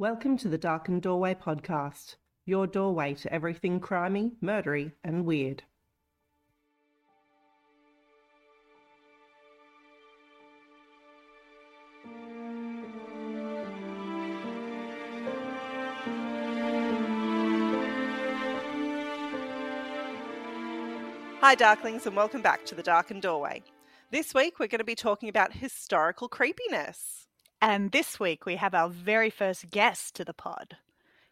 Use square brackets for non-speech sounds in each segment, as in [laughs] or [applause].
Welcome to the Darkened Doorway podcast, your doorway to everything crimey, murdery, and weird. Hi, Darklings, and welcome back to the Darkened Doorway. This week, we're going to be talking about historical creepiness. And this week we have our very first guest to the pod.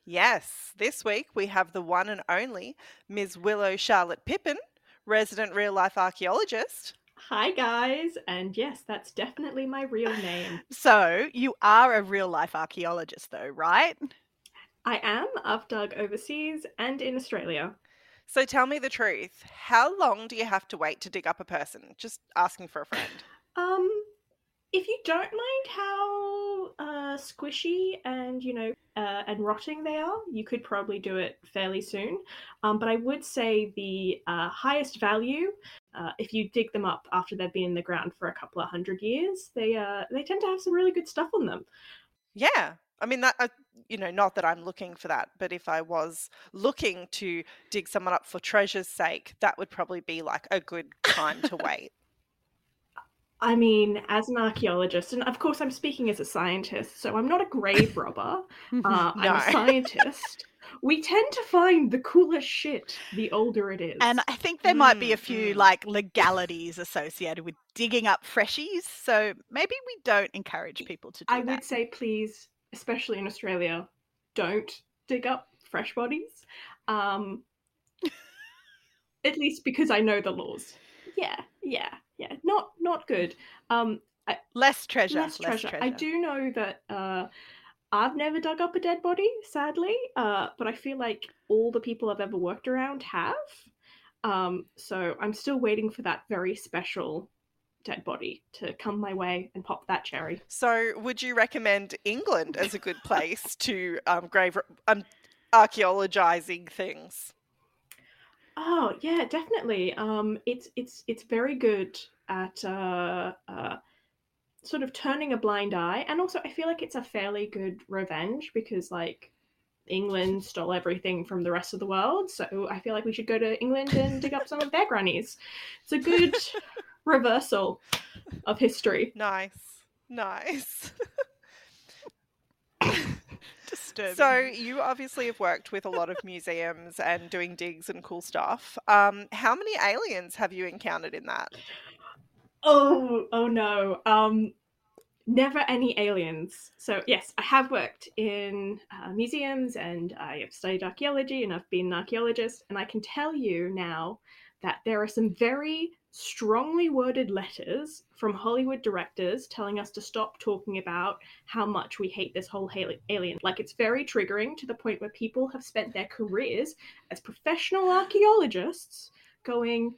Yes, this week we have the one and only Ms. Willow Charlotte Pipin, resident real life archaeologist. Hi, guys. And yes, that's definitely my real name. [laughs] So, you are a real life archaeologist, though, right? I am. I've dug overseas and in Australia. So tell me the truth. How long do you have to wait to dig up a person? Just asking for a friend. Um, if you don't mind how uh, squishy and you know uh, and rotting they are, you could probably do it fairly soon. Um, but I would say the uh, highest value, uh, if you dig them up after they've been in the ground for a couple of hundred years, they uh, they tend to have some really good stuff on them. Yeah, I mean that. Uh, you know, not that I'm looking for that, but if I was looking to dig someone up for treasure's sake, that would probably be like a good time to wait. I mean, as an archaeologist, and of course I'm speaking as a scientist, so I'm not a grave robber. [laughs] Uh, I'm a scientist. we tend to find the coolest shit the older it is. And I think there might be a Mm, few mm. like legalities associated with digging up freshies. So maybe we don't encourage people to do I that. would say, please, especially in Australia, don't dig up fresh bodies. Um, [laughs] at least because I know the laws. Yeah, yeah, yeah. Not not good. Um, Less treasure. less treasure. I do know that uh, I've never dug up a dead body, sadly, uh, but I feel like all the people I've ever worked around have. Um, so I'm still waiting for that very special dead body to come my way and pop that cherry. So, would you recommend England as a good place to um, grave um, archaeologizing things? Oh yeah, definitely. Um, it's it's it's very good at uh, uh, sort of turning a blind eye, and also I feel like it's a fairly good revenge because like England stole everything from the rest of the world, so I feel like we should go to England and dig up some of their grannies. It's a good [laughs] reversal of history. Nice, nice. [laughs] Disturbing. So, you obviously have worked with a lot of museums and doing digs and cool stuff. Um, how many aliens have you encountered in that? Oh, oh no. Um, never any aliens. So yes, I have worked in uh, museums and I have studied archaeology and I've been an archaeologist, and I can tell you now that there are some very strongly worded letters from Hollywood directors telling us to stop talking about how much we hate this whole alien. Like it's very triggering to the point where people have spent their careers as professional archaeologists going,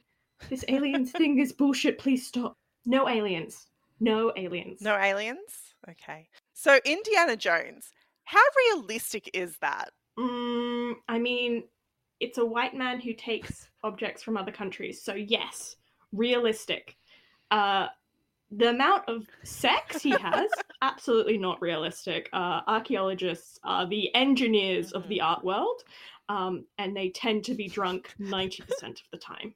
this aliens thing is bullshit. Please stop. No aliens. No aliens. No aliens? Okay. So, Indiana Jones, how realistic is that? Mm, I mean, it's a white man who takes objects from other countries. So, yes, realistic. Uh, the amount of sex he has, [laughs] absolutely not realistic. Uh, archaeologists are the engineers of the art world, um, and they tend to be drunk 90% of the time.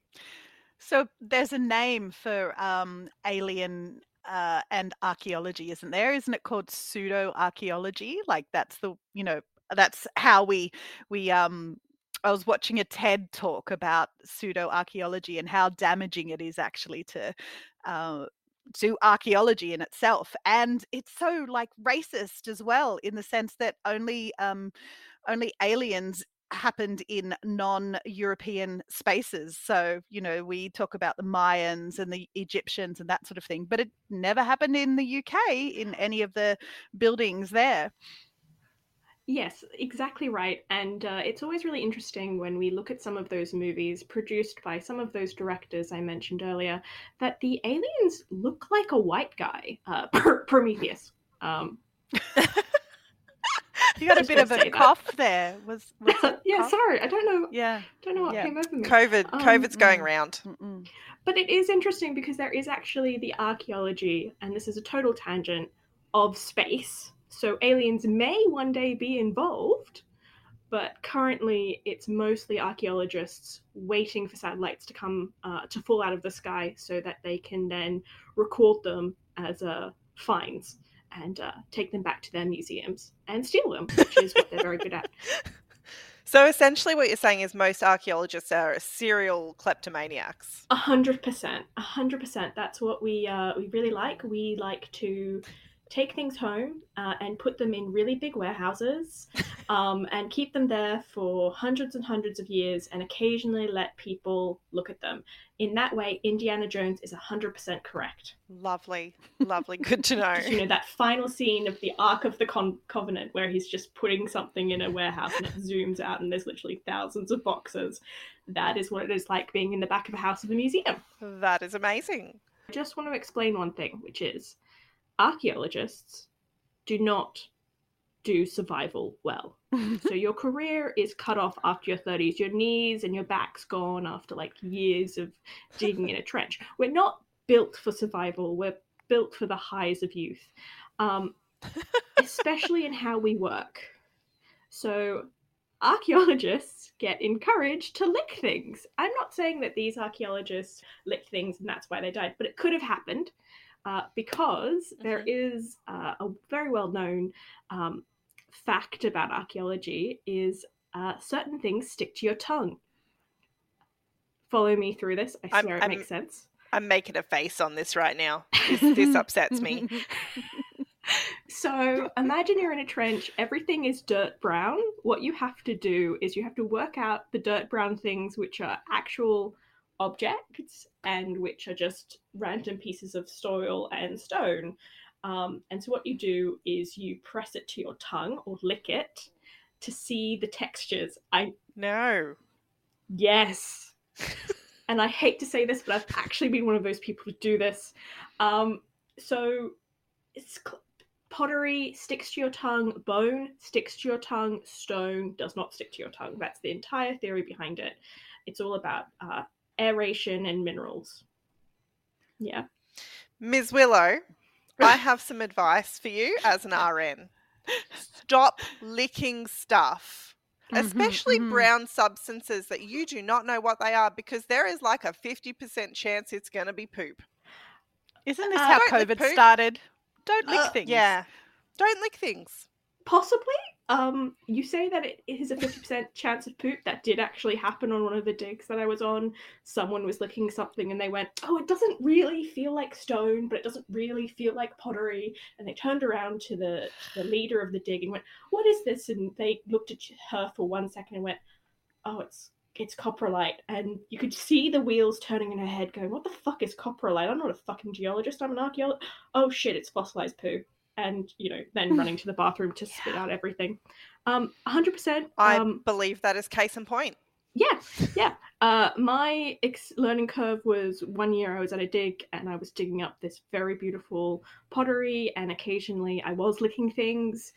So there's a name for um, alien uh, and archaeology, isn't there? Isn't it called pseudo archaeology? Like that's the you know that's how we we um. I was watching a TED talk about pseudo archaeology and how damaging it is actually to uh, to archaeology in itself, and it's so like racist as well in the sense that only um, only aliens happened in non-European spaces. So, you know, we talk about the Mayans and the Egyptians and that sort of thing, but it never happened in the UK in any of the buildings there. Yes, exactly right. And uh, it's always really interesting when we look at some of those movies produced by some of those directors I mentioned earlier that the aliens look like a white guy, uh, [laughs] Prometheus. Um, [laughs] You got a bit of a say [laughs] that. cough there. Was, was [laughs] yeah, cough? sorry, I don't know, Yeah. don't know what Yeah. came over me. COVID, Um, COVID's going mm. round. Mm-mm. But it is interesting because there is actually the archaeology, and this is a total tangent, of space. so aliens may one day be involved, but currently it's mostly archaeologists waiting for satellites to come uh, to fall out of the sky so that they can then record them as uh, finds and uh, take them back to their museums and steal them, which is what they're very good at. [laughs] So essentially, what you're saying is most archaeologists are serial kleptomaniacs. A hundred percent, a hundred percent. That's what we uh, we really like. We like to take things home uh, and put them in really big warehouses [laughs] um, and keep them there for hundreds and hundreds of years and occasionally let people look at them. In that way, Indiana Jones is 100% correct. Lovely, lovely. Good to [laughs] know. you know, that final scene of the Ark of the Con- Covenant where he's just putting something in a warehouse and it zooms out and there's literally thousands of boxes. That is what it is like being in the back of a house of a museum. That is amazing. I just want to explain one thing, which is archaeologists do not do survival well. [laughs] so your career is cut off after your 30s. Your knees and your back's gone after like years of digging in a trench. We're not built for survival. We're built for the highs of youth, um, [laughs] especially in how we work. So archaeologists get encouraged to lick things. I'm not saying that these archaeologists licked things and that's why they died, but it could have happened uh, because mm-hmm. there is uh, a very well known um, fact about archaeology is uh, certain things stick to your tongue. Follow me through this. I swear I'm, it I'm, makes sense. I'm making a face on this right now. This, this [laughs] upsets me. so imagine you're in a trench, everything is dirt brown. What you have to do is you have to work out the dirt brown things which are actual objects and which are just random pieces of soil and stone. Um, and so what you do is you press it to your tongue or lick it to see the textures. I no. Yes. [laughs] and I hate to say this, but I've actually been one of those people to do this. Um, so it's pottery sticks to your tongue, bone sticks to your tongue, stone does not stick to your tongue. That's the entire theory behind it. It's all about uh, aeration and minerals. Yeah. Ms. Willow, I [laughs] have some advice for you as an RN. Stop licking stuff, mm-hmm, especially mm-hmm. brown substances that you do not know what they are, because there is like a 50% chance it's going to be poop. Isn't this uh, how COVID started? Don't lick uh, things. Yeah. Don't lick things. Possibly. Um, you say that it is a 50% chance of poop. That did actually happen on one of the digs that I was on. Someone was licking something and they went, Oh, it doesn't really feel like stone, but it doesn't really feel like pottery. And they turned around to the, to the leader of the dig and went, What is this? And they looked at her for one second and went, Oh, it's it's coprolite. And you could see the wheels turning in her head going, What the fuck is coprolite? I'm not a fucking geologist, I'm an archaeologist. Oh shit, it's fossilized poo and you know then [sighs] running to the bathroom to spit out everything. Um 100% i um, believe that is case in point. Yeah yeah. Uh my ex- learning curve was one year i was at a dig and i was digging up this very beautiful pottery and occasionally i was licking things.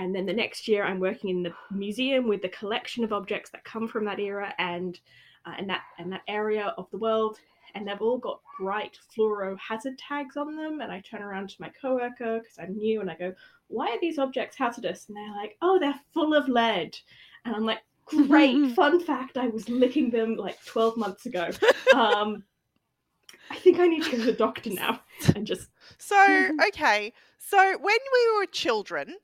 And then the next year i'm working in the museum with the collection of objects that come from that era and uh, and that and that area of the world and they've all got bright fluoro hazard tags on them. And I turn around to my coworker because I'm new and I go, Why are these objects hazardous? And they're like, Oh, they're full of lead. And I'm like, Great, [laughs] fun fact, I was licking them like 12 months ago. Um, I think I need to go to the doctor now and just. So, [laughs] okay. So, when we were children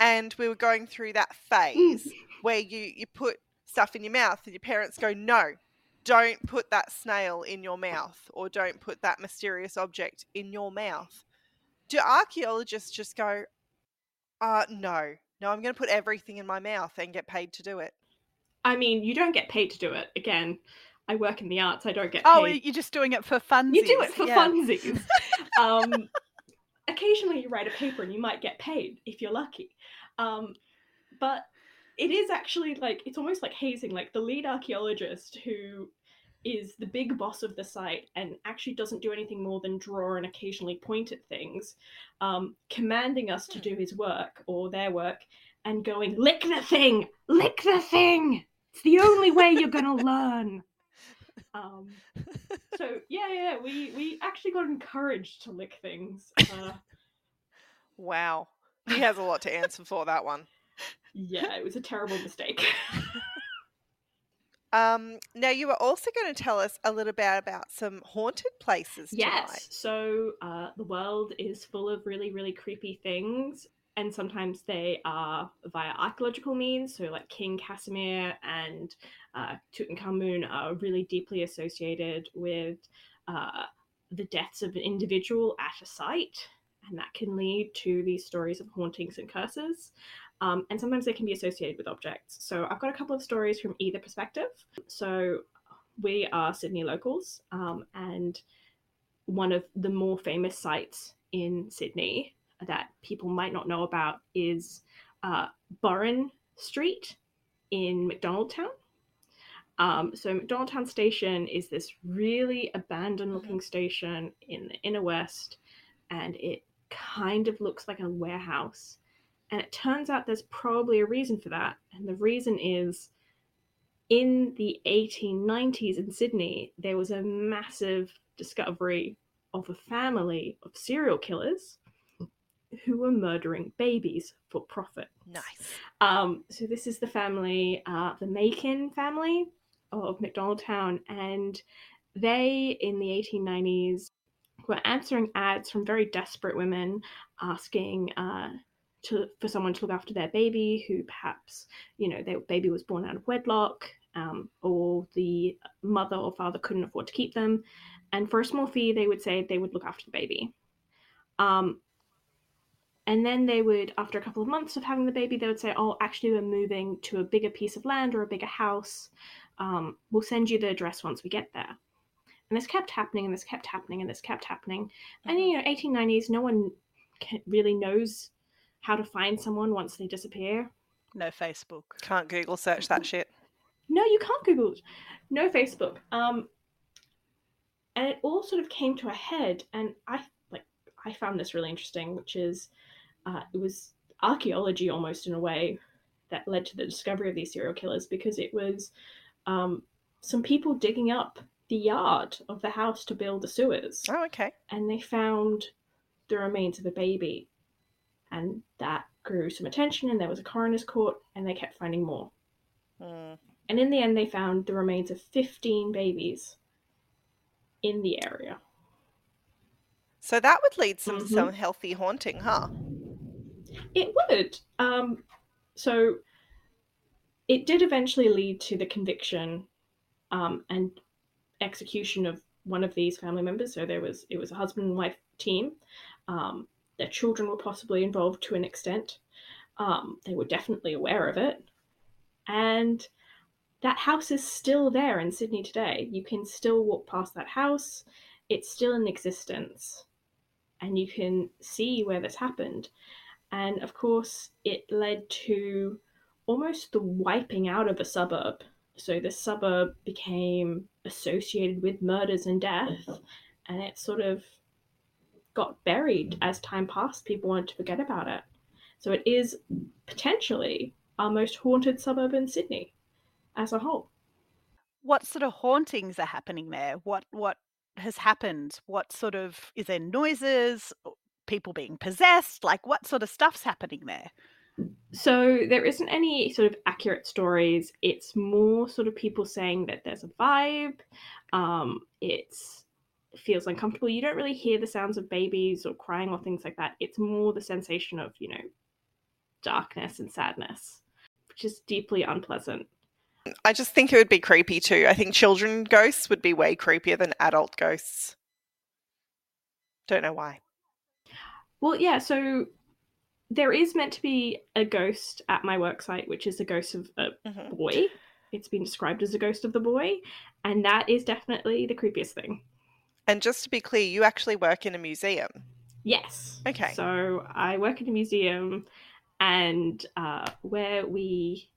and we were going through that phase mm. where you, you put stuff in your mouth and your parents go, No, don't put that snail in your mouth or don't put that mysterious object in your mouth. Do archaeologists just go, uh, no, no, I'm going to put everything in my mouth and get paid to do it? I mean, you don't get paid to do it. Again, I work in the arts. I don't get oh, paid. Oh, you're just doing it for funsies. You do it for yeah. funsies. [laughs] um, occasionally, you write a paper and you might get paid if you're lucky. Um, but it is actually like it's almost like hazing. Like the lead archaeologist who is the big boss of the site and actually doesn't do anything more than draw and occasionally point at things, um, commanding us to do his work or their work and going, lick the thing, lick the thing. It's the only way you're gonna [laughs] learn. Um, so [laughs] yeah, yeah, we we actually got encouraged to lick things. Uh, wow. He has a lot to answer for that one. Yeah, it was a terrible mistake. [laughs] Um, now you were also going to tell us a little bit about some haunted places yes. tonight. So uh, the world is full of really, really creepy things, and sometimes they are via archaeological means. So, like King Casimir and uh, Tutankhamun are really deeply associated with uh, the deaths of an individual at a site, and that can lead to these stories of hauntings and curses. Um, and sometimes they can be associated with objects. So I've got a couple of stories from either perspective. So we are Sydney locals, um, and one of the more famous sites in Sydney that people might not know about is uh, Burren Street in Macdonaldtown. Um, so Macdonaldtown Station is this really abandoned looking station in the inner west, and it kind of looks like a warehouse. And it turns out there's probably a reason for that. And the reason is in the 1890s in Sydney, there was a massive discovery of a family of serial killers who were murdering babies for profit. Nice. Um, so this is the family, uh, the Makin family of Macdonaldtown, and they in the 1890s were answering ads from very desperate women asking uh, to for someone to look after their baby who perhaps you know their baby was born out of wedlock um, or the mother or father couldn't afford to keep them. And for a small fee they would say they would look after the baby. Um, and then they would after a couple of months of having the baby they would say oh actually we're moving to a bigger piece of land or a bigger house. Um, we'll send you the address once we get there. And this kept happening and this kept happening and this kept happening. And you know 1890s no one really knows how to find someone once they disappear. No Facebook. Can't Google search that shit. [laughs] No, you can't Google it. No Facebook. Um, and it all sort of came to a head, and I like I found this really interesting, which is uh, it was archaeology almost in a way that led to the discovery of these serial killers because it was um, some people digging up the yard of the house to build the sewers, Oh, okay. and they found the remains of a baby and that grew some attention and there was a coroner's court and they kept finding more Mm. and in the end they found the remains of 15 babies in the area So that would lead some Mhm. some healthy haunting, huh? it would um so it did eventually lead to the conviction um and execution of one of these family members so there was it was a husband and wife team um their children were possibly involved to an extent um they were definitely aware of it and that house is still there in Sydney today. You can still walk past that house. It's still in existence. And you can see where this happened. And of course, it led to almost the wiping out of a suburb. So the suburb became associated with murders and death. And it sort of got buried as time passed. People wanted to forget about it. So it is potentially our most haunted suburb in Sydney as a whole. What sort of hauntings are happening there? What what has happened? What sort of is there noises? People being possessed? Like what sort of stuff's happening there? So there isn't any sort of accurate stories. It's more sort of people saying that there's a vibe. Um, it's it feels uncomfortable. You don't really hear the sounds of babies or crying or things like that. It's more the sensation of you know darkness and sadness, which is deeply unpleasant. I just think it would be creepy too. I think children ghosts would be way creepier than adult ghosts. Don't know why. Well, yeah. So there is meant to be a ghost at my work site, which is the ghost of a Mhm. boy. It's been described as a ghost of the boy, and that is definitely the creepiest thing. And just to be clear, you actually work in a museum. Yes. Okay. So I work in a museum, and uh, where we,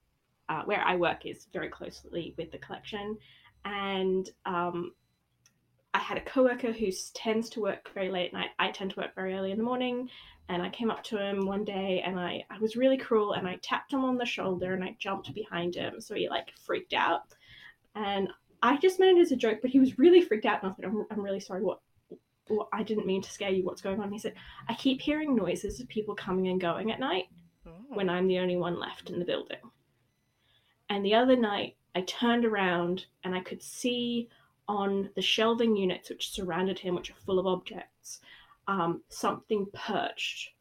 uh, where I work is very closely with the collection, and um, I had a coworker who tends to work very late at night. I tend to work very early in the morning, and I came up to him one day, and I I was really cruel, and I tapped him on the shoulder, and I jumped behind him, so he like freaked out, and I just meant it as a joke, but he was really freaked out, and I like, I'm, I'm really sorry. What well, I didn't mean to scare you. What's going on? He said, I keep hearing noises of people coming and going at night when I'm the only one left in the building. And the other night, I turned around and I could see on the shelving units which surrounded him, which are full of objects, um, something perched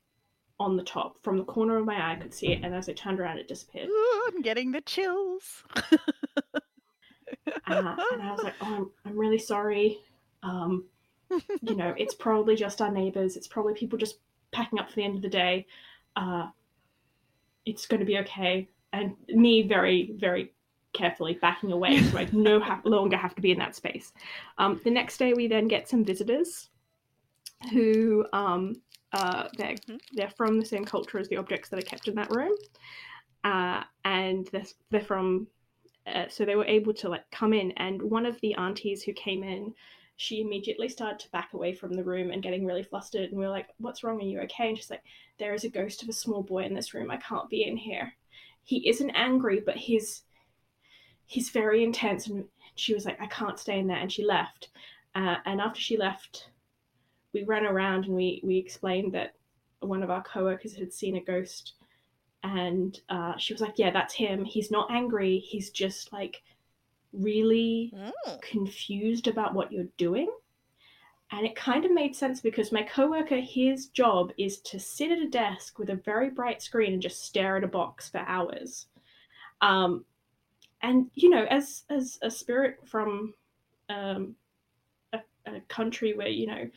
on the top. From the corner of my eye, I could see it, and as I turned around, it disappeared. Ooh, I'm getting the chills. [laughs] Uh, and I was like, "Oh, I'm, I'm really sorry. Um, you know, it's [laughs] probably just our neighbors. It's probably people just packing up for the end of the day. Uh, it's going to be okay." And me, very, very carefully backing away, so I no ha- longer have to be in that space. Um, the next day, we then get some visitors who um, uh, they're Mhm. they're from the same culture as the objects that are kept in that room, uh, and they're, they're from. Uh, so they were able to like come in, and one of the aunties who came in, she immediately started to back away from the room and getting really flustered. And we were like, "What's wrong? Are you okay?" And she's like, "There is a ghost of a small boy in this room. I can't be in here. He isn't angry, but he's he's very intense." And she was like, "I can't stay in there," and she left. Uh, and after she left, we ran around and we we explained that one of our coworkers had seen a ghost and uh, she was like yeah that's him. He's not angry. He's just like really Mm. confused about what you're doing. And it kind of made sense because my coworker his job is to sit at a desk with a very bright screen and just stare at a box for hours. Um, and you know as as a spirit from um, a, a country where you know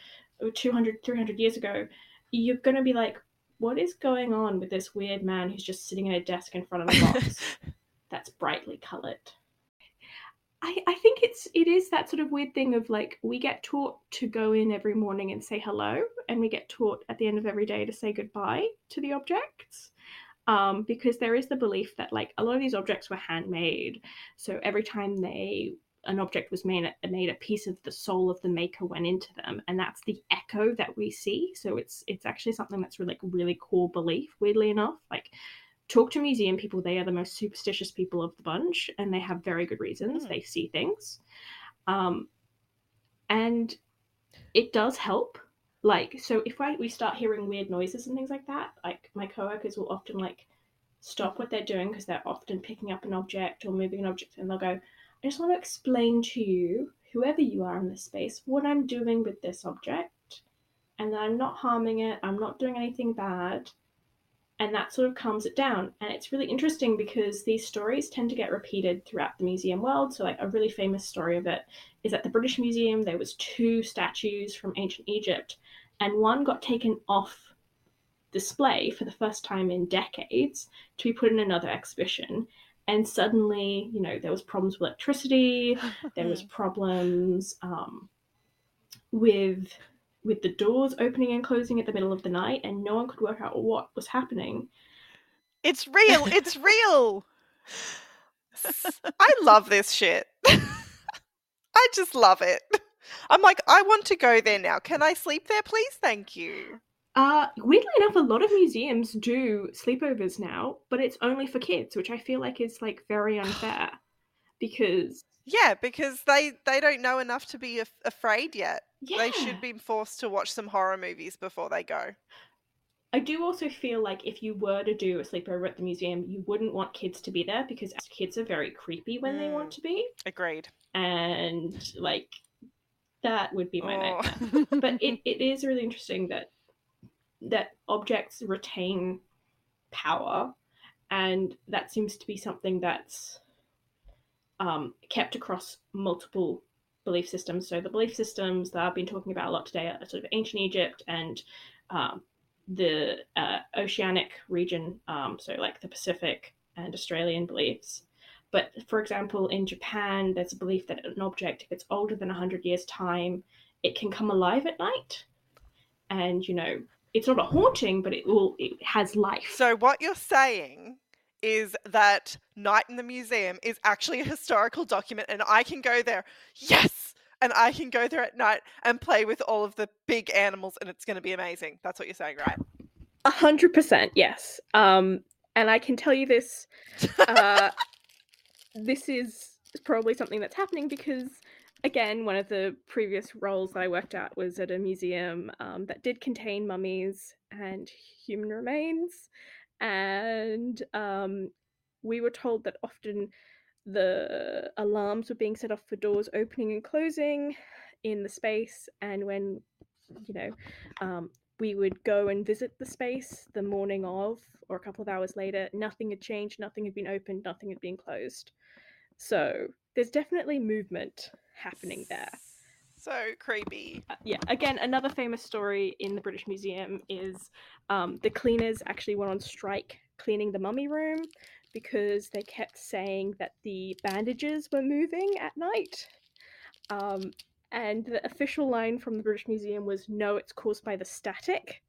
200 300 years ago you're going to be like what is going on with this weird man who's just sitting at a desk in front of a [laughs] box that's brightly colored? I, I think it's it is that sort of weird thing of like we get taught to go in every morning and say hello and we get taught at the end of every day to say goodbye to the objects um, because there is the belief that like a lot of these objects were handmade. So every time they an object was made made a piece of the soul of the maker went into them and that's the echo that we see. So it's it's actually something that's really like really core belief weirdly enough. Like talk to museum people they are the most superstitious people of the bunch and they have very good reasons. Mm. they see things. Um and it does help. Like so if I, we start hearing weird noises and things like that like my coworkers will often like stop what they're doing because they're often picking up an object or moving an object and they'll go i just want to explain to you whoever you are in this space what i'm doing with this object and that i'm not harming it i'm not doing anything bad and that sort of calms it down. And it's really interesting because these stories tend to get repeated throughout the museum world. So like a really famous story of it is at the british museum there was two statues from ancient egypt and one got taken off display for the first time in decades to be put in another exhibition and suddenly you know there was problems with electricity there was [laughs] problems um, with with the doors opening and closing at the middle of the night and no one could work out what was happening It's real. It's real. I love this shit. [laughs] I just love it. I'm like, I want to go there now. Can I sleep there, please? Thank you. Uh weirdly enough a lot of museums do sleepovers now but it's only for kids which i feel like is like very unfair [sighs] because Yeah, because they they don't know enough to be af- afraid yet. yeah They should be forced to watch some horror movies before they go. I do also feel like if you were to do a sleepover at the museum, you wouldn't want kids to be there because kids are very creepy when they want Mm. to be, Agreed. and like that would be my Oh. nightmare. [laughs] But it, it is really interesting that that objects retain power, and that seems to be something that's um, kept across multiple belief systems. So the belief systems that I've been talking about a lot today are sort of ancient Egypt and um, the uh, oceanic region, um, so like the Pacific and Australian beliefs. But for example, in Japan, there's a belief that an object, if it's older than 100 years' time, it can come alive at night. And, you know, it's not a haunting, but it will, it has life. So what you're saying is that Night in the Museum is actually a historical document and I can go there. Yes! And I can go there at night and play with all of the big animals and it's going to be amazing. That's what you're saying, right? A hundred percent, yes. Um, and I can tell you this. Uh, [laughs] this is probably something that's happening because again, one of the previous roles that I worked at was at a museum um, that did contain mummies and human remains. And um, we were told that often the alarms were being set off for doors opening and closing in the space. And when, you know, um, we would go and visit the space the morning of or a couple of hours later, nothing had changed, nothing had been opened, nothing had been closed. So there's definitely movement happening there. So creepy. Uh, yeah, again, another famous story in the British Museum is um, the cleaners actually went on strike cleaning the mummy room because they kept saying that the bandages were moving at night. Um, and the official line from the British Museum was no, it's caused by the static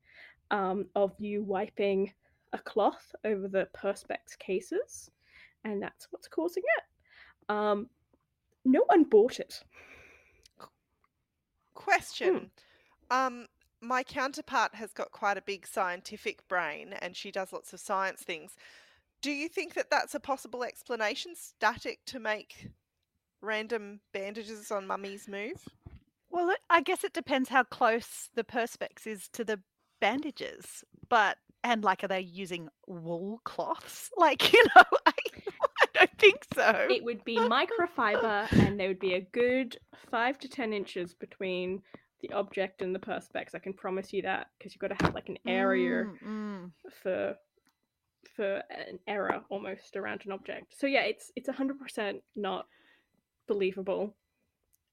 um, of you wiping a cloth over the perspex cases, and that's what's causing it. Um, no one bought it. Question. Um, my counterpart has got quite a big scientific brain and she does lots of science things. Do you think that that's a possible explanation? Static to make random bandages on mummies move? Well, it, I guess it depends how close the perspex is to the bandages. But and like, are they using wool cloths? [laughs] Like, you know, [laughs] I, I don't think so. It would be microfiber, and there would be a good five to ten inches between the object and the perspex. I can promise you that because you've got to have like an area Mm, mm. for for an error almost around an object. So yeah, it's it's hundred percent not believable.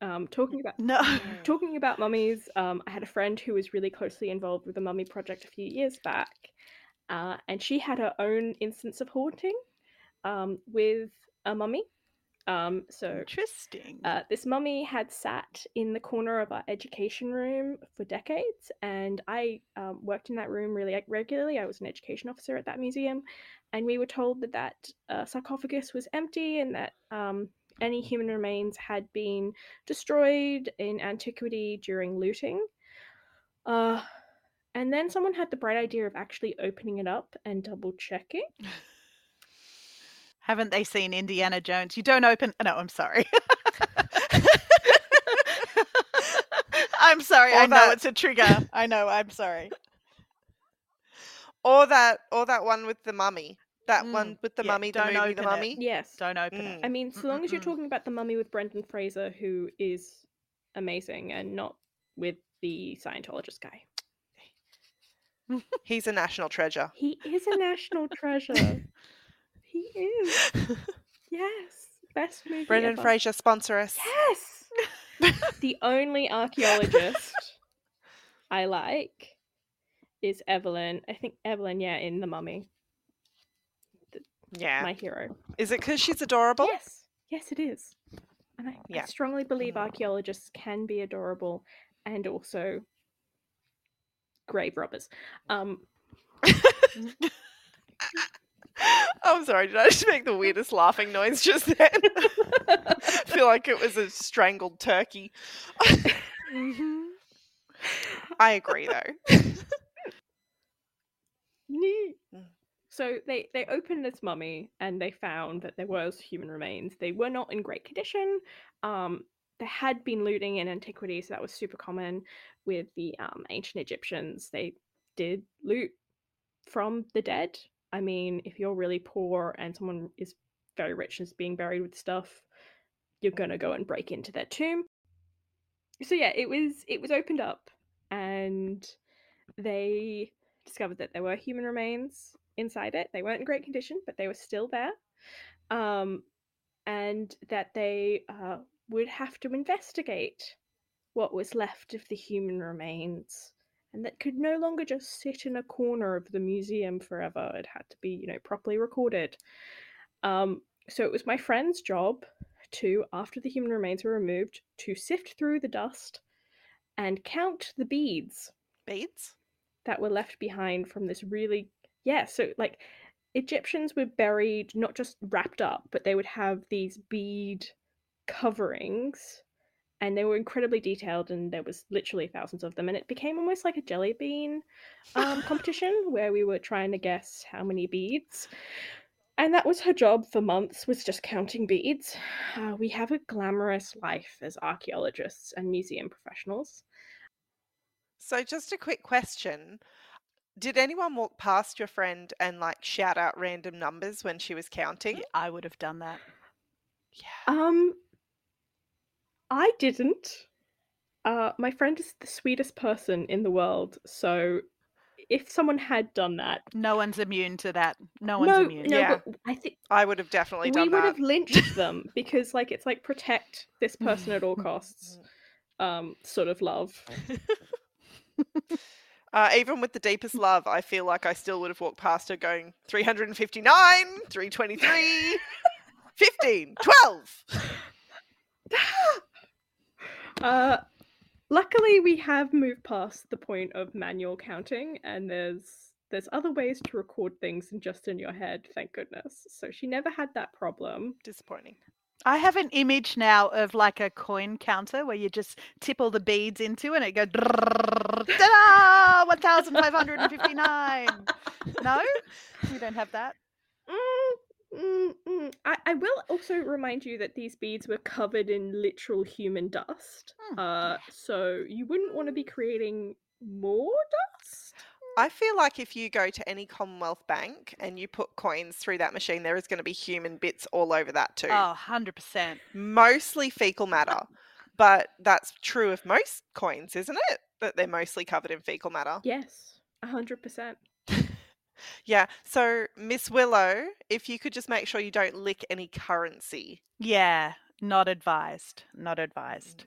Um, talking about No. [laughs] talking about mummies, um, I had a friend who was really closely involved with the mummy project a few years back, uh, and she had her own instance of haunting um, with a mummy. Um, so Interesting. uh, this mummy had sat in the corner of our education room for decades, and I um, worked in that room really regularly. I was an education officer at that museum, and we were told that that uh, sarcophagus was empty and that um, any human remains had been destroyed in antiquity during looting. Uh, and then someone had the bright idea of actually opening it up and double checking. [laughs] Haven't they seen Indiana Jones? You don't open. No, I'm sorry. [laughs] I'm sorry. Or I know it's a trigger. I know. I'm sorry. Or that or that one with the mummy. That Mm, one with the yeah, mummy, the don't movie The open it. Mummy. Yes. Don't open Mm. it. I mean, so long as you're talking about the mummy with Brendan Fraser, who is amazing, and not with the Scientologist guy. He's a national treasure. He is a national treasure. [laughs] He is. [laughs] Yes. Best movie Brendan ever. Fraser sponsor us. Yes. [laughs] the only archaeologist [laughs] I like is Evelyn. I think Evelyn, yeah, in The Mummy, Yeah. my hero. Is it because she's adorable? Yes. Yes, it is. And I, I strongly believe Mm. archaeologists can be adorable and also grave robbers. Um, I'm sorry, did I just make the weirdest laughing noise just then? I [laughs] feel like it was a strangled turkey. Mhm. I agree though. [laughs] So they they opened this mummy and they found that there was human remains. They were not in great condition. Um, there had been looting in antiquity, so that was super common with the um, ancient Egyptians. They did loot from the dead. I mean, if you're really poor and someone is very rich and is being buried with stuff, you're gonna go and break into their tomb. So yeah, it was it was opened up and they discovered that there were human remains inside it. They weren't in great condition, but they were still there. Um, and that they uh, would have to investigate what was left of the human remains. And that could no longer just sit in a corner of the museum forever. It had to be, you know, properly recorded. Um, so it was my friend's job to, after the human remains were removed, to sift through the dust and count the beads Beads? that were left behind from this really yeah so like egyptians were buried not just wrapped up but they would have these bead coverings and they were incredibly detailed and there was literally thousands of them and it became almost like a jelly bean um, [laughs] competition where we were trying to guess how many beads and that was her job for months was just counting beads uh, we have a glamorous life as archaeologists and museum professionals So, just a quick question. Did anyone walk past your friend and like shout out random numbers when she was counting? I would have done that. Yeah. um i didn't uh my friend is the sweetest person in the world so if someone had done that No one's immune to that. No one's no, immune. no, Yeah. I think I would have definitely done. That. We would that. have lynched them because, like, it's like protect this person at all costs, um, sort of love. [laughs] Uh, even with the deepest love, I feel like I still would have walked past her going 359, 323, 15, 12. [laughs] Uh, luckily, we have moved past the point of manual counting, and there's there's other ways to record things than just in your head. Thank goodness. So she never had that problem. Disappointing. I have an image now of like a coin counter where you just tip all the beads into and it goes ta-da, 1,559. No? You don't have that? Mm, mm, mm. I, I will also remind you that these beads were covered in literal human dust. Hmm, Uh, so you wouldn't want to be creating more dust. I feel like if you go to any Commonwealth Bank and you put coins through that machine, there is going to be human bits all over that too. Oh, 100%. Mostly fecal matter. [laughs] But that's true of most coins, isn't it? That they're mostly covered in fecal matter. Yes, a hundred percent. Yeah. So, Miss Willow, if you could just make sure you don't lick any currency. Yeah, not advised. Not advised.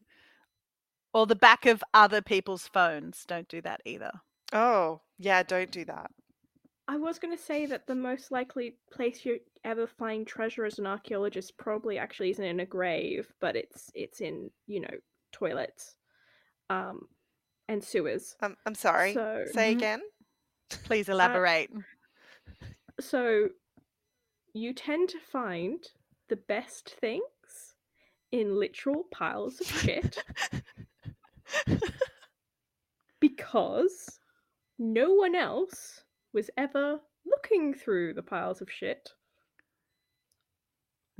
Or the back of other people's phones. Don't do that either. Oh, yeah, don't do that. I was going to say that the most likely place you ever find treasure as an archaeologist probably actually isn't in a grave, but it's it's in you know toilets, um, and sewers. Um, I'm sorry. So Say Mhm. again. Please uh, elaborate. so you tend to find the best things in literal piles of shit [laughs] because no one else was ever looking through the piles of shit.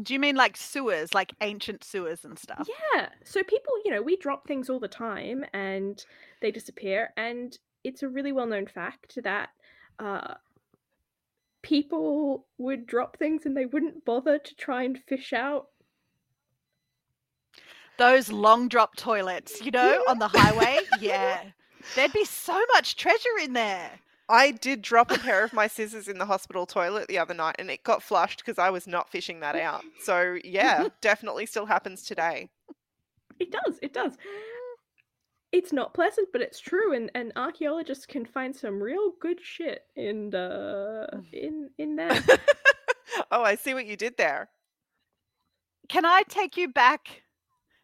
do you mean like sewers, like ancient sewers and stuff? Yeah. So people, you know, we drop things all the time and they disappear. And it's a really well known fact that uh, people would drop things and they wouldn't bother to try and fish out. Those long drop toilets, you know, on the highway. [laughs] Yeah. There'd be so much treasure in there. I did drop a pair of my scissors in the hospital toilet the other night and it got flushed because I was not fishing that out. So, yeah, [laughs] definitely still happens today. It does. It does. It's not pleasant, but it's true, and, and archaeologists can find some real good shit in uh, in in [laughs] there. oh, I see what you did there. Can I take you back?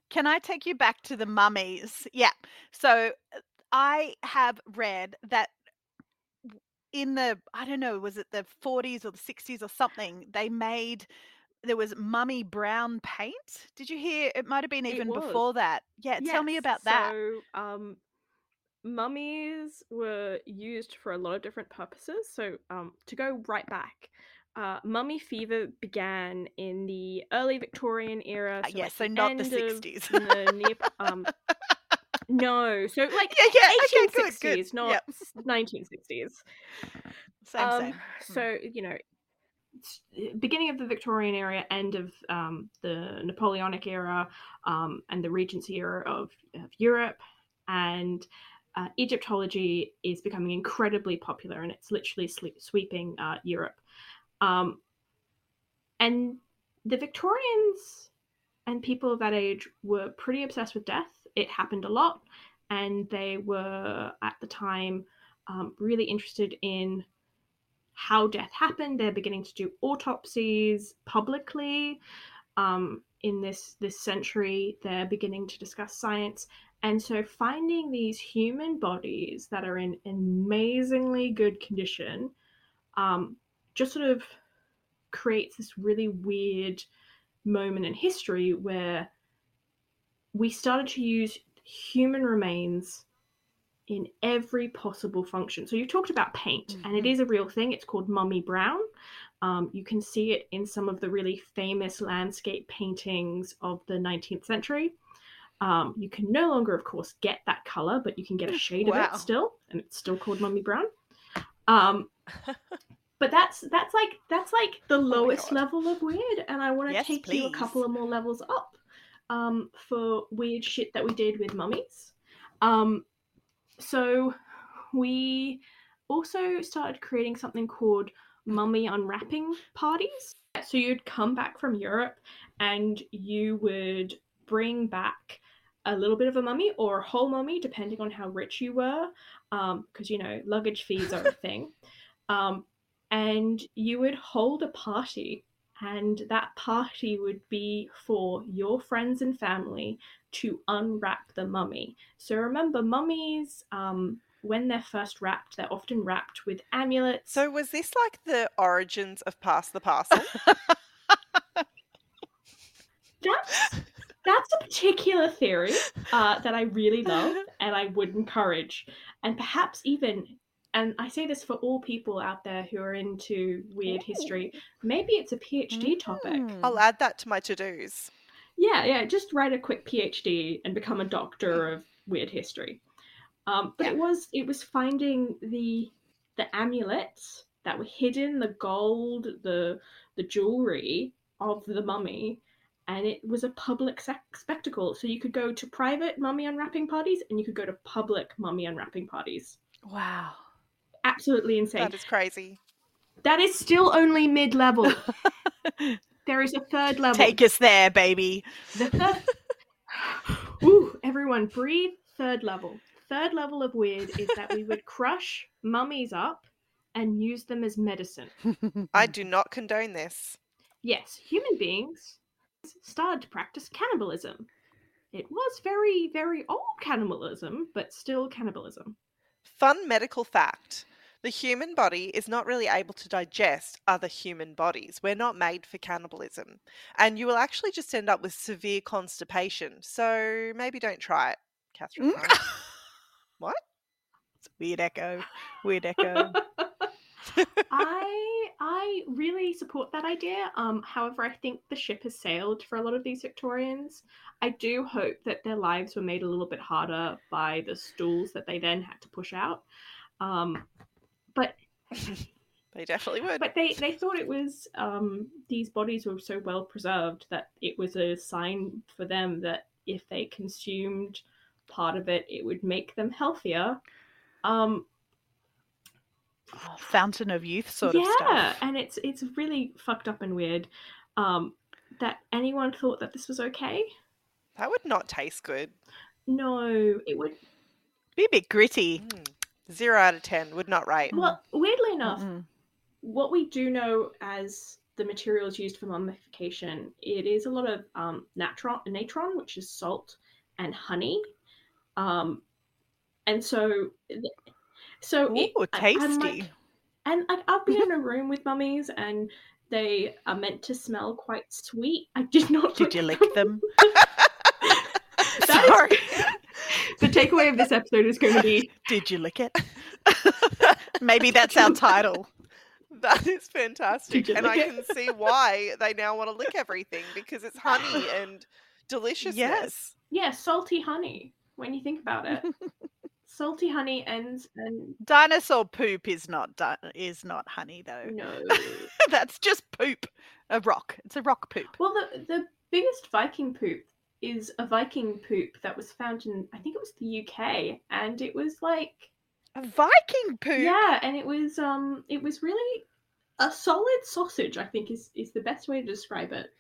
Can I take you back to the mummies? Yeah. So uh, I have read that in the I don't know, was it the 40s or the 60s or something, they made there was mummy brown paint. Did you hear? It might have been even before that. Yeah, tell me about that. So, um, mummies were used for a lot of different purposes. So, um, to go right back, uh, mummy fever began in the early Victorian era. Uh, So yeah, like so not the 60s. the um, [laughs] no, so like Yeah, yeah, 1860s, good. not Yep. 1960s. Same, Um, same. Mm. So you know, beginning of the Victorian era, end of um, the Napoleonic era, um, and the Regency era of, of Europe, and uh, Egyptology is becoming incredibly popular, and it's literally sweeping uh, Europe. Um, and the Victorians and people of that age were pretty obsessed with death. It happened a lot, and they were at the time um, really interested in how death happened. They're beginning to do autopsies publicly. Um, in this this century, they're beginning to discuss science, and so finding these human bodies that are in amazingly good condition, um, just sort of creates this really weird moment in history where we started to use human remains in every possible function. So you talked about paint, and it Mhm. is a real thing. It's called mummy brown. Um, you can see it in some of the really famous landscape paintings of the 19th century. Um, you can no longer, of course, get that color, but you can get a [laughs] shade of Wow. it still, and it's still called mummy brown. Um, [laughs] but that's that's like that's like the Oh lowest level of weird, and I want to Yes, take you a couple of more levels up um, for weird shit that we did with mummies. Um, so we also started creating something called mummy unwrapping parties. So you'd come back from Europe and you would bring back a little bit of a mummy or a whole mummy, depending on how rich you were, because you know luggage fees are a thing. Um, and you would hold a party, and that party would be for your friends and family to unwrap the mummy. So remember, mummies, um, when they're first wrapped, they're often wrapped with amulets. So was this like the origins of Pass the Parcel? [laughs] that's that's a particular theory uh, that I really love [laughs] and I would encourage, and perhaps even. And I say this for all people out there who are into weird history. Maybe it's a PhD topic. Mm. I'll add that to my to-dos. Yeah, yeah. Just write a quick PhD and become a doctor of weird history. Um, but it was it was finding the the amulets that were hidden, the gold, the the jewelry of the mummy, and it was a public sec- spectacle. So you could go to private mummy unwrapping parties, and you could go to public mummy unwrapping parties. Wow. Absolutely insane. That is crazy. that is still only mid level. [laughs] there is a third level. Take us there, baby. The third. [laughs] Ooh, everyone breathe. Third level. Third level of weird is that we would crush mummies up and use them as medicine. I do not condone this. Yes, human beings started to practice cannibalism. It was very, very old cannibalism, but still cannibalism. Fun medical fact. The human body is not really able to digest other human bodies. We're not made for cannibalism. And you will actually just end up with severe constipation. So maybe don't try it, Catherine. Mm. What? It's weird echo. Weird echo. [laughs] I I really support that idea. Um, however, I think the ship has sailed for a lot of these Victorians. I do hope that their lives were made a little bit harder by the stools that they then had to push out. Um, but [laughs] They definitely would. but they they thought it was um, these bodies were so well preserved that it was a sign for them that if they consumed part of it, it would make them healthier. Um, fountain of youth sort yeah, of stuff. Yeah, and it's it's really fucked up and weird. Um, that anyone thought that this was okay? that would not taste good. No, it would. Be a bit gritty. Mm. Zero out of ten. Would not rate. Well, weirdly enough, Mm-mm. what we do know as the materials used for mummification, it is a lot of um, natron, natron, which is salt, and honey. Um, and so, so it- Ooh, I- tasty. like- and like I've been in a [laughs] room with mummies, and they are meant to smell quite sweet. I did [laughs] not. Did you lick them? [laughs] That is- Sorry. the takeaway of this episode is going to be Did you lick it? Maybe that's our title. That is fantastic. And I lick can see why they now want to lick everything because it's honey and deliciousness. Yes. yeah, salty honey. When you think about it, salty honey ends and Dinosaur poop is not di- is not honey though. no. [laughs] That's just poop. A rock. It's a rock poop. Well, the the biggest Viking poop is a Viking poop that was found in I think it was the UK, and it was like A Viking poop. yeah, and it was um it was really a solid sausage. I think is is the best way to describe it.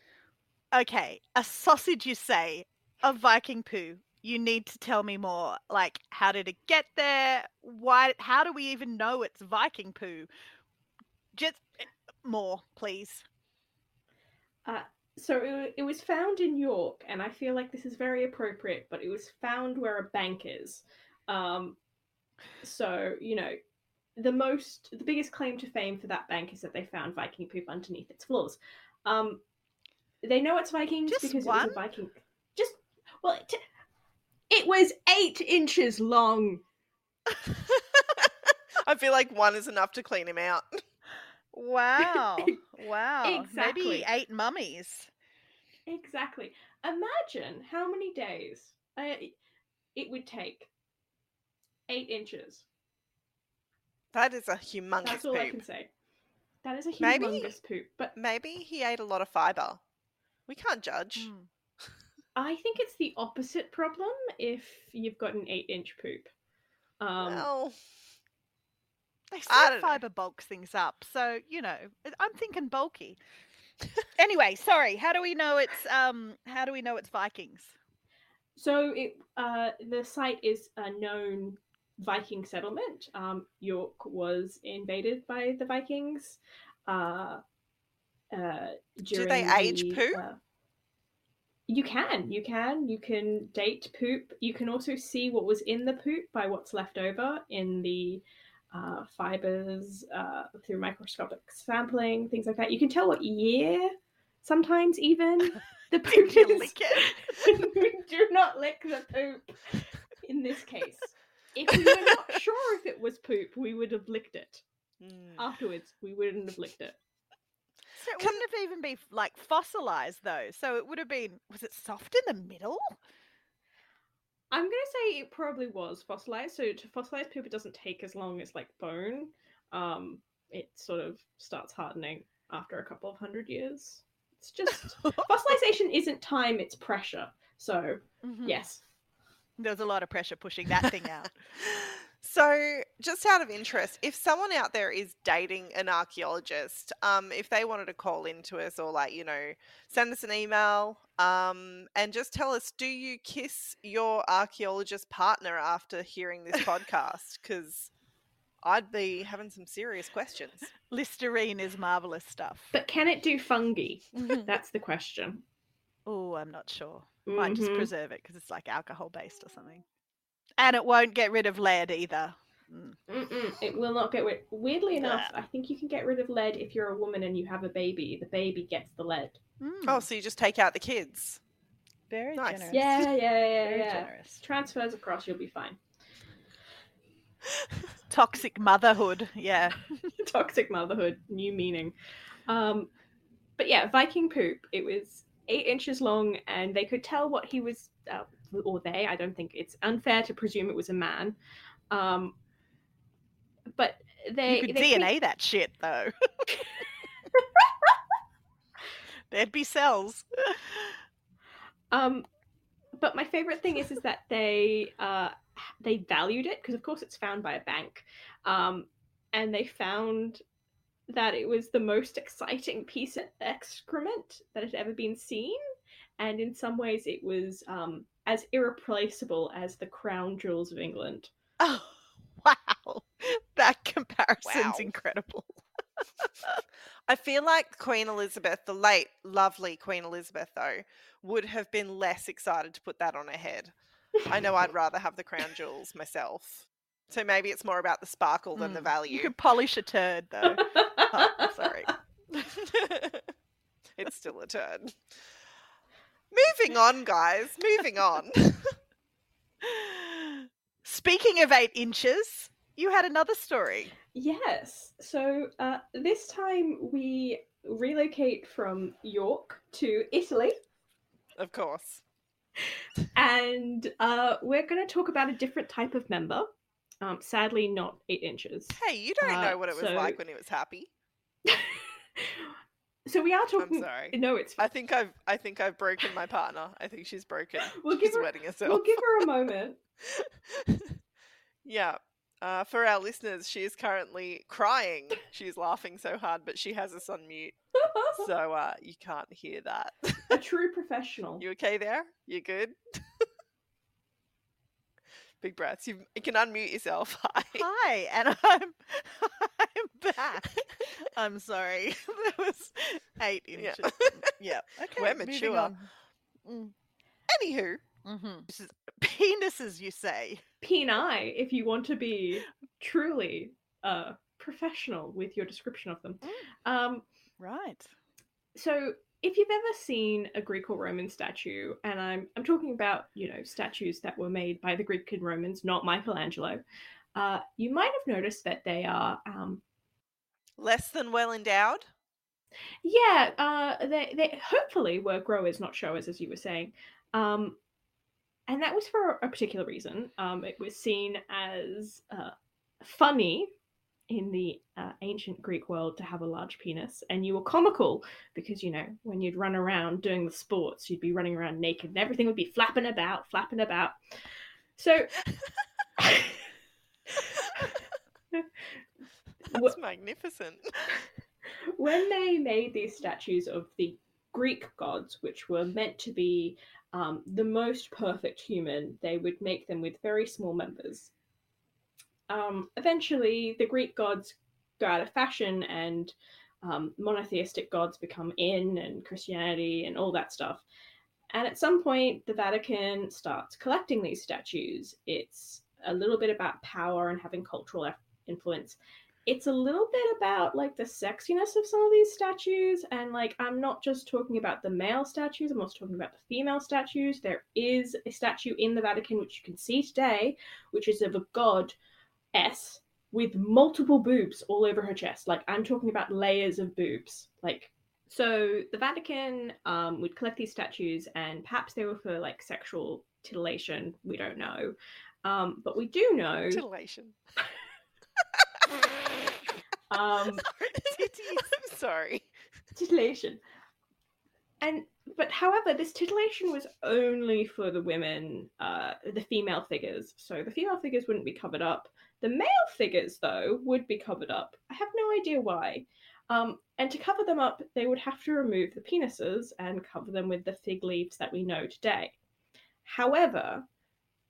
Okay, a sausage, you say, a Viking poo. You need to tell me more. Like, how did it get there? Why? How do we even know it's Viking poo? Just eh, more, please. So it, it was found in York, and I feel like this is very appropriate. But it was found where a bank is. Um, so you know, the most, the biggest claim to fame for that bank is that they found Viking poop underneath its floors. Um, they know it's Vikings Just because it was a Viking. Just well, it, it was eight inches long. [laughs] I feel like one is enough to clean him out. Wow. [laughs] Wow. Exactly. he ate mummies. Exactly. Imagine how many days uh, it would take. Eight inches. That is a humongous poop. That's all I can say. That is a Maybe- humongous poop. But Maybe he ate a lot of fiber. We can't judge. Mm. I think it's the opposite problem if you've got an eight inch poop. Um, well, They I said fiber bulks things up, so you know, I- I'm thinking bulky. [laughs] anyway, sorry. How do we know it's um? How do we know it's Vikings? So it uh, the site is a known Viking settlement. Um, York was invaded by the Vikings. Uh, uh, Do they age the, poop? You can, you can, you can date poop. You can also see what was in the poop by what's left over in the uh, fibers uh, through microscopic sampling, things like that. You can tell what year, sometimes even [laughs] the poop is. lick it? we [laughs] do not lick the poop in this case. If we were not [laughs] sure if it was poop, we would have licked it. mm. Afterwards, we wouldn't have licked it. So it wouldn't have even been like fossilized though. So it would have been. Was it soft in the middle? I'm gonna say it probably was fossilized. So to fossilize poop, it doesn't take as long as like bone. Um, it sort of starts hardening after a couple of hundred years. It's just [laughs] fossilization isn't time; it's pressure. So Mhm. yes, There was a lot of pressure pushing that thing out. [laughs] So, just out of interest, if someone out there is dating an archaeologist, um, if they wanted to call into us or like, you know, send us an email, um, and just tell us, do you kiss your archaeologist partner after hearing this podcast? Because I'd be having some serious questions. [laughs] Listerine is marvelous stuff. but can it do fungi? That's the question. oh, I'm not sure. Might just Mhm. preserve it because it's like alcohol based or something. And it won't get rid of lead either. Mm. Mm-mm, it will not get rid. Weirdly enough, Blah. I think you can get rid of lead if you're a woman and you have a baby. The baby gets the lead. Mm. Oh, so you just take out the kids. very nice. generous. Yeah, yeah, yeah, very yeah. generous. Transfers across, you'll be fine. [laughs] Toxic motherhood. Yeah. [laughs] Toxic motherhood, new meaning. Um, but yeah, Viking poop. It was eight inches long, and they could tell what he was, uh, or they. I don't think it's unfair to presume it was a man. Um, but they you could they DNA that shit though. [laughs] There'd be cells. Um, but my favorite thing is is that they uh they valued it because of course it's found by a bank, um, and they found that it was the most exciting piece of excrement that had ever been seen, and in some ways it was um as irreplaceable as the crown jewels of England. Oh, [laughs] wow. That comparison's Wow. incredible. [laughs] I feel like Queen Elizabeth, the late, lovely Queen Elizabeth, though, would have been less excited to put that on her head. I know I'd [laughs] rather have the crown jewels myself. So maybe it's more about the sparkle than the Mm, value. You could polish a turd though. Oh, sorry. it's still a turn. Moving on, guys. Moving on. [laughs] Speaking of eight inches, you had another story. Yes. So uh, this time we relocate from York to Italy. of course. and uh, we're going to talk about a different type of member. Um, sadly, not eight inches. Hey, you don't Uh, know what it was so- like when he was happy. [laughs] so we are talking. I'm sorry. No, it's. I think I've I think I've broken my partner. I think she's broken. [laughs] We'll give she's her- wetting herself. We'll give her a moment. [laughs] yeah. Uh, for our listeners, she is currently crying. She's laughing so hard, but she has us on mute, so [laughs] uh, you can't hear that. a true professional. You okay there? You good? Big breaths. You, you can unmute yourself. Hi. Hi, and I'm I'm [laughs] back. I'm sorry. [laughs] that was eight Yeah. inches. [laughs] Yeah. Okay. We're mature. on. Mm, Anywho, mhm. This is penises, you say? Peni, if you want to be truly uh, professional with your description of them. Um, Right. so if you've ever seen a Greek or Roman statue, and I'm I'm talking about you know statues that were made by the Greek and Romans, not Michelangelo, uh, you might have noticed that they are um, Less than well endowed? Yeah, uh, they they hopefully were growers, not showers, as you were saying. Um, and that was for a particular reason. Um, it was seen as uh, funny in the uh, ancient Greek world to have a large penis, and you were comical because you know when you'd run around doing the sports, you'd be running around naked, and everything would be flapping about, flapping about. So. [laughs] [laughs] That's magnificent. [laughs] when they made these statues of the Greek gods, which were meant to be um, the most perfect human, they would make them with very small members. Um, eventually, the Greek gods go out of fashion and um, monotheistic gods become in, and Christianity and all that stuff. And at some point, the Vatican starts collecting these statues. It's a little bit about power and having cultural influence it's a little bit about like the sexiness of some of these statues and like i'm not just talking about the male statues i'm also talking about the female statues. There is a statue in the vatican which you can see today which is of a god s with multiple boobs all over her chest. Like i'm talking about layers of boobs. Like so the vatican um, would collect these statues and perhaps they were for like sexual titillation. We don't know. Um, but we do know titillation [laughs] [laughs] um, [laughs] I'm sorry. Titillation. And but however, this titillation was only for the women, uh, the female figures. So the female figures wouldn't be covered up. The male figures, though, would be covered up. I have no idea why. Um, and to cover them up, they would have to remove the penises and cover them with the fig leaves that we know today. However,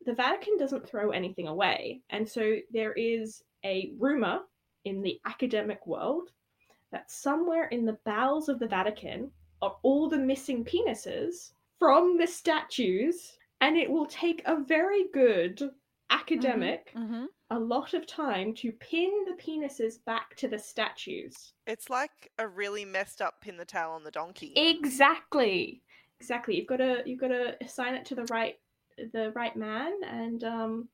the Vatican doesn't throw anything away, and so there is a rumor in the academic world that somewhere in the bowels of the Vatican are all the missing penises from the statues, and it will take a very good academic Mm-hmm. Mm-hmm. a lot of time to pin the penises back to the statues. It's like a really messed up pin the tail on the donkey. Exactly. Exactly. You've got to you've got to assign it to the right the right man and um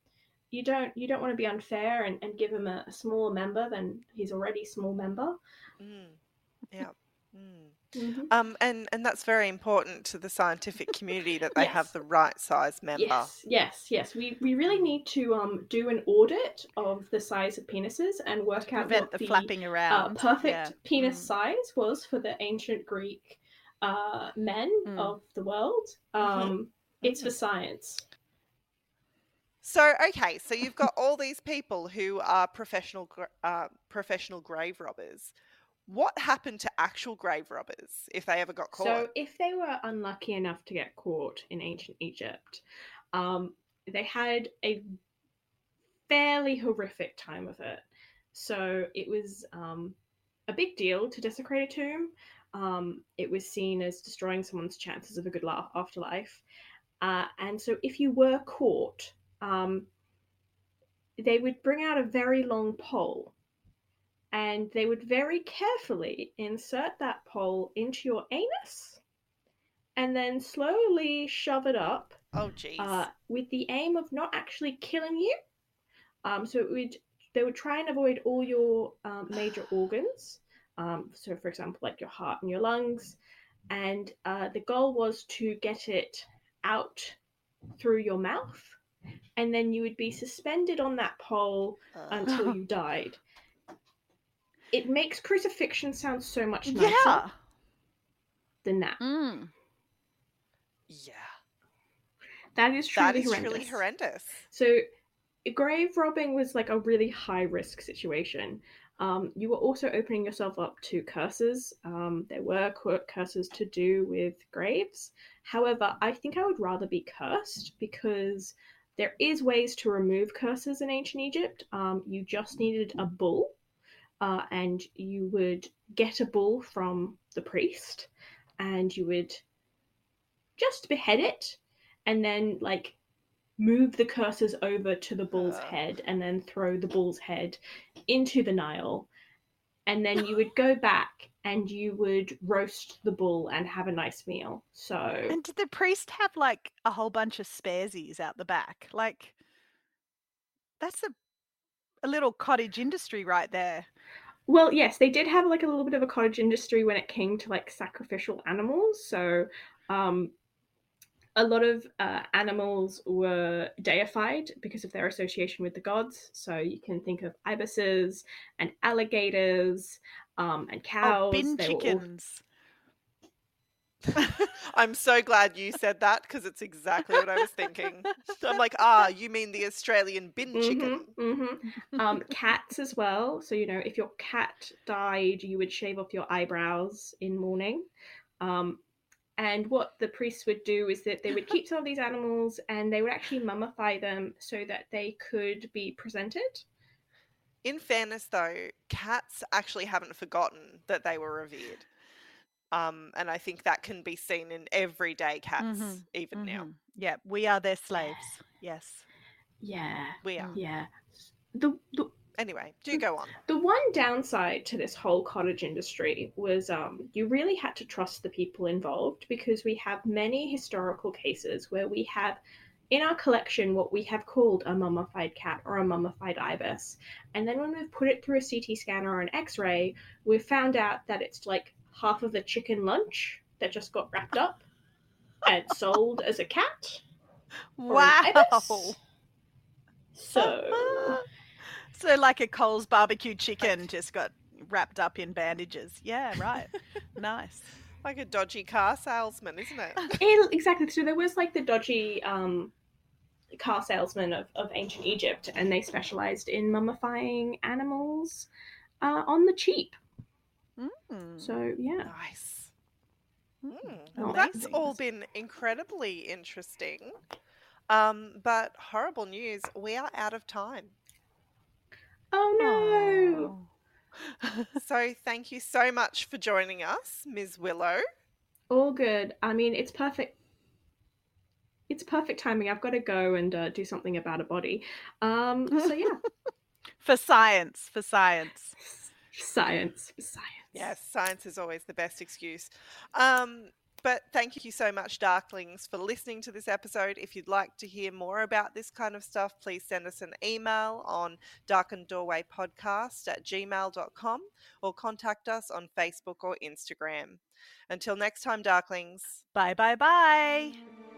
you don't you don't want to be unfair and, and give him a, a smaller member than he's already small member. Mm. Yeah. Mm. Mm-hmm. Um, and and that's very important to the scientific community that they have the right size member. Yes, yes, yes. We we really need to um do an audit of the size of penises and work out what the the flapping uh, around. perfect yeah. penis Mm. size was for the ancient Greek uh, men Mm. of the world. Um, It's for science. So okay, so you've got all these people who are professional uh, professional grave robbers. What happened to actual grave robbers if they ever got caught? So, if they were unlucky enough to get caught in ancient Egypt, um, they had a fairly horrific time of it. So, it was um, a big deal to desecrate a tomb. Um, it was seen as destroying someone's chances of a good la- afterlife. Uh, and so, if you were caught, um, they would bring out a very long pole and they would very carefully insert that pole into your anus and then slowly shove it up oh jeez. uh, with the aim of not actually killing you. Um, so it would they would try and avoid all your um, major [sighs] organs. Um, so, for example, like your heart and your lungs, and uh, the goal was to get it out through your mouth, and then you would be suspended on that pole Uh, until you [laughs] died. It makes crucifixion sound so much nicer Yeah. than that. Mm. yeah. That is truly That is horrendous. truly horrendous. So, grave robbing was like a really high risk situation. Um, you were also opening yourself up to curses. Um, there were curses to do with graves. However, I think I would rather be cursed because there is ways to remove curses in ancient Egypt. Um, you just needed a bull, uh, and you would get a bull from the priest, and you would just behead it, and then like move the curses over to the bull's Uh. head and then throw the bull's head into the Nile. And then you would go [laughs] back and you would roast the bull and have a nice meal. So And did the priest have like a whole bunch of sparesies out the back? Like, that's a a little cottage industry right there. Well, yes, they did have like a little bit of a cottage industry when it came to like sacrificial animals. So, um, a lot of uh, animals were deified because of their association with the gods. So you can think of ibises and alligators um, and cows. Oh, bin They all- chickens. [laughs] I'm so glad you said that because it's exactly what I was thinking. I'm like, ah, you mean the Australian bin chicken? Mhm, mhm. Um, cats as well. So you know, if your cat died, you would shave off your eyebrows in mourning. Um, and what the priests would do is that they would keep some of these animals and they would actually mummify them so that they could be presented. In fairness, though, cats actually haven't forgotten that they were revered. Um, and I think that can be seen in everyday cats, Mhm, even now. Mhm. Yeah, we are their slaves. Yes. Yeah, We are. Yeah. The, the Anyway, do go on. The one downside to this whole cottage industry was um, you really had to trust the people involved because we have many historical cases where we have in our collection what we have called a mummified cat or a mummified ibis. And then when we've put it through a CT scanner or an x ray, we've found out that it's like half of the chicken lunch that just got wrapped up and sold as a cat. Wow. So. [laughs] so like a Coles barbecue chicken just got wrapped up in bandages. Yeah, right. [laughs] nice. Like a dodgy car salesman, isn't it? [laughs] Yeah, exactly. So there was like the dodgy um, car salesman of, of ancient Egypt, and they specialized in mummifying animals uh, on the cheap. Mm. So yeah, Nice. Mm, Mm, Well, that's all been incredibly interesting. Um, but horrible news, we are out of time. Oh no. [laughs] So thank you so much for joining us, Ms. Willow. all good. I mean, it's perfect. It's perfect timing. I've got to go and uh, do something about a body. Um, so yeah, [laughs] for science, for science. science, science. Yes, science is always the best excuse. Um, but thank you so much, Darklings, for listening to this episode. If you'd like to hear more about this kind of stuff, please send us an email on darkened doorway podcast at gmail.com or contact us on Facebook or Instagram. Until next time, Darklings. Bye bye bye.